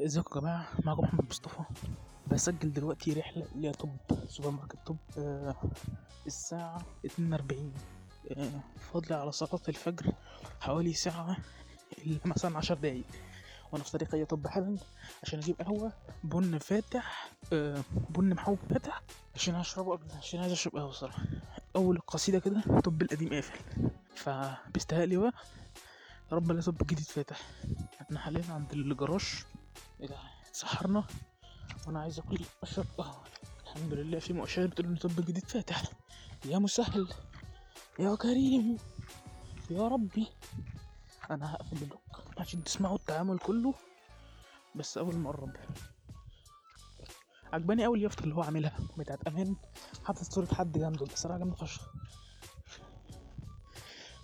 ازيكم يا جماعة؟ معكم محمد مصطفى. بسجل دلوقتي رحلة إلى Top سوبر ماركت Top آه اتنين وأربعين. آه فاضلة على صلاة الفجر حوالي إلا مثلا عشر دقايق. وأنا في طريق إلى Top حالا عشان أجيب قهوة بن فاتح آه بن محوج فاتح عشان أشربه قبل عشان عايز أشرب قهوة الصراحة أول القصيدة كده Top القديم قافل. فبيستهقلي بقى. رب لا توب جديد فاتح. إحنا حاليا عند الجراج. ده اتسحرنا وأنا عايز اكل اشرب قهوه الحمد لله في مؤشرات بتقول إن طب جديد فاتح. يا مسهل يا كريم يا ربي. أنا هقفل اللوك عشان تسمعوا التعامل كله. بس أول ما أقرب. عجباني اول يافطه اللي هو عاملها بتاعت أمان. حاطط صورة حد جنبه بصراحه جامده فشخ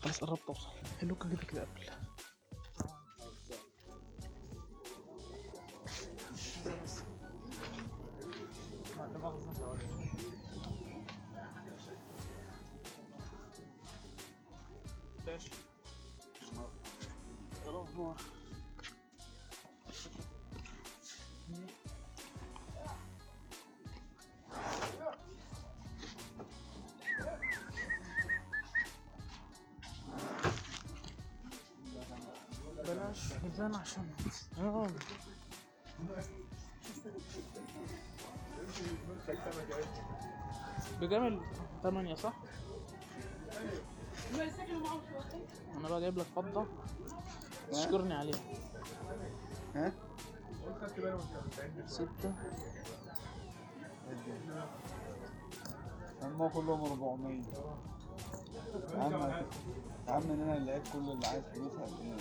خلاص قربت أوصل. اللوك كده كده قبل. بلاش. ميزان عشان. آه بجمل تمانية صح؟ أنا بقى جايب لك فضة. تشكرني عليها. ها؟ ستة. هم كلهم 400 يا عم يا عم ان أنا اللي لقيت كل اللي عايز فلوسها قد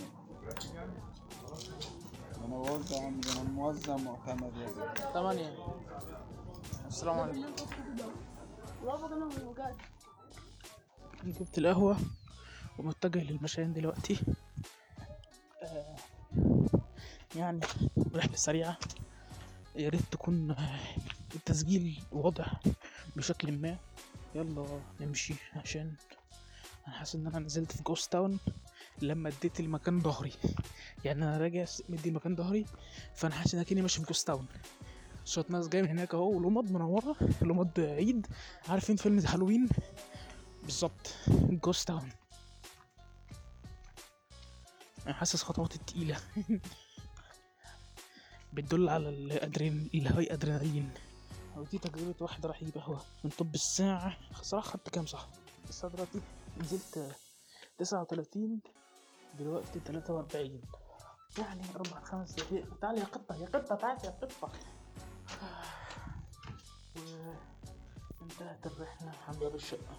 أنا بوزع يا عم ده أنا موزع معتمد يا ابني تمانية. السلام عليكم. جبت القهوة ومتجه للمشايين دلوقتي. آه يعني رحلة سريعة. يا ريت تكون التسجيل واضح بشكل ما. يلا نمشي عشان أنا حاسس إن أنا نزلت في ghost town لما اديت المكان ظهري. يعني أنا راجع مدي المكان ظهري فأنا حاسس إن أكني ماشي في ghost town شوية ناس جاية من هناك أهو ولمض منورة لمض عيد. عارفين فيلم هالوين؟ بالظبط. ghost town أنا حاسس خطواتي التقيلة. بتدل على الادرين الهاي أدرينالين. ودي تجربة واحد راح يجيب قهوة من طب الساعة صراحة خدت كام صح؟ الساعة دلوقتي نزلت تسعة وتلاتين دلوقتي تلاتة وأربعين. يعني أربع خمس دقايق. تعالي يا قطة يا قطة تعالي يا قطة. وانتهت الرحلة الحمد لله بالشقة